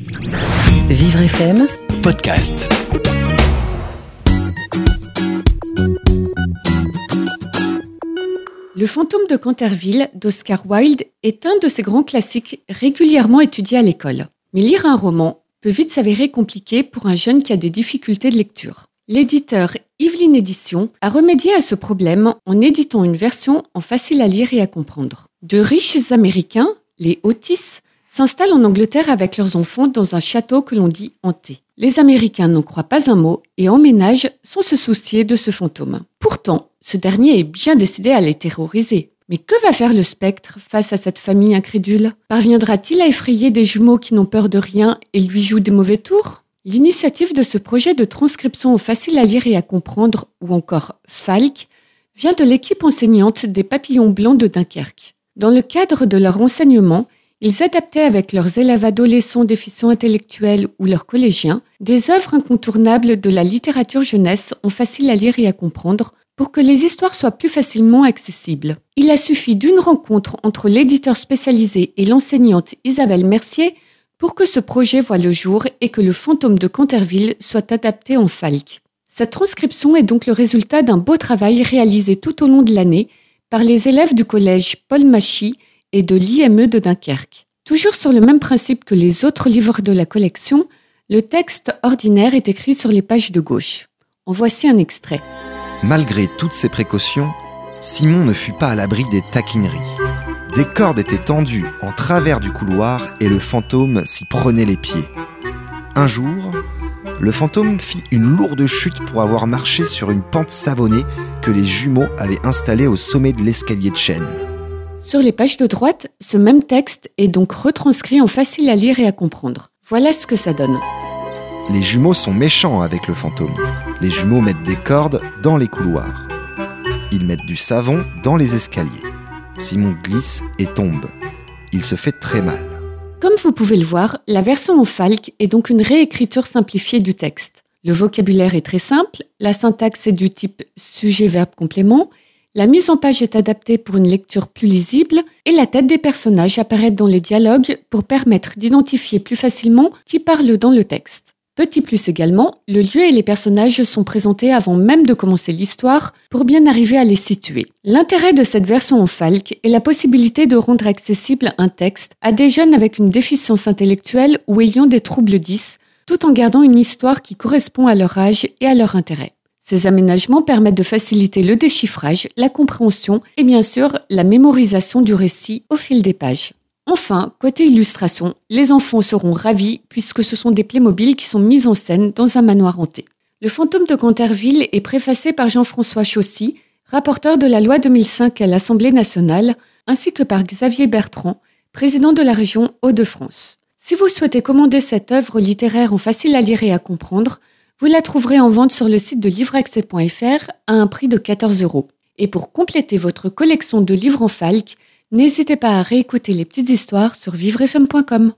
Vivre FM podcast. Le fantôme de Canterville d'Oscar Wilde est un de ces grands classiques régulièrement étudiés à l'école. Mais lire un roman peut vite s'avérer compliqué pour un jeune qui a des difficultés de lecture. L'éditeur Yveline Édition a remédié à ce problème en éditant une version en facile à lire et à comprendre. De riches Américains, les Otis, s'installent en Angleterre avec leurs enfants dans un château que l'on dit hanté. Les Américains n'en croient pas un mot et emménagent sans se soucier de ce fantôme. Pourtant, ce dernier est bien décidé à les terroriser. Mais que va faire le spectre face à cette famille incrédule? Parviendra-t-il à effrayer des jumeaux qui n'ont peur de rien et lui jouent des mauvais tours? L'initiative de ce projet de transcription facile à lire et à comprendre, ou encore Falk, vient de l'équipe enseignante des Papillons Blancs de Dunkerque. Dans le cadre de leur enseignement, ils adaptaient avec leurs élèves adolescents déficients intellectuels ou leurs collégiens des œuvres incontournables de la littérature jeunesse en facile à lire et à comprendre pour que les histoires soient plus facilement accessibles. Il a suffi d'une rencontre entre l'éditeur spécialisé et l'enseignante Isabelle Mercier pour que ce projet voie le jour et que le fantôme de Canterville soit adapté en Falk. Cette transcription est donc le résultat d'un beau travail réalisé tout au long de l'année par les élèves du collège Paul Machy et de l'IME de Dunkerque. Toujours sur le même principe que les autres livres de la collection, le texte ordinaire est écrit sur les pages de gauche. En voici un extrait. Malgré toutes ces précautions, Simon ne fut pas à l'abri des taquineries. Des cordes étaient tendues en travers du couloir et le fantôme s'y prenait les pieds. Un jour, le fantôme fit une lourde chute pour avoir marché sur une pente savonnée que les jumeaux avaient installée au sommet de l'escalier de chêne. Sur les pages de droite, ce même texte est donc retranscrit en facile à lire et à comprendre. Voilà ce que ça donne. Les jumeaux sont méchants avec le fantôme. Les jumeaux mettent des cordes dans les couloirs. Ils mettent du savon dans les escaliers. Simon glisse et tombe. Il se fait très mal. Comme vous pouvez le voir, la version en Falk est donc une réécriture simplifiée du texte. Le vocabulaire est très simple, la syntaxe est du type sujet-verbe-complément, la mise en page est adaptée pour une lecture plus lisible et la tête des personnages apparaît dans les dialogues pour permettre d'identifier plus facilement qui parle dans le texte. Petit plus également, le lieu et les personnages sont présentés avant même de commencer l'histoire pour bien arriver à les situer. L'intérêt de cette version en Falk est la possibilité de rendre accessible un texte à des jeunes avec une déficience intellectuelle ou ayant des troubles 10, tout en gardant une histoire qui correspond à leur âge et à leur intérêt. Ces aménagements permettent de faciliter le déchiffrage, la compréhension et bien sûr la mémorisation du récit au fil des pages. Enfin, côté illustration, les enfants seront ravis puisque ce sont des Playmobil qui sont mis en scène dans un manoir hanté. Le fantôme de Canterville est préfacé par Jean-François Chaussy, rapporteur de la loi 2005 à l'Assemblée nationale, ainsi que par Xavier Bertrand, président de la région Hauts-de-France. Si vous souhaitez commander cette œuvre littéraire en facile à lire et à comprendre, vous la trouverez en vente sur le site de livreaccès.fr à un prix de 14 euros. Et pour compléter votre collection de livres en falque, n'hésitez pas à réécouter les petites histoires sur vivrefm.com.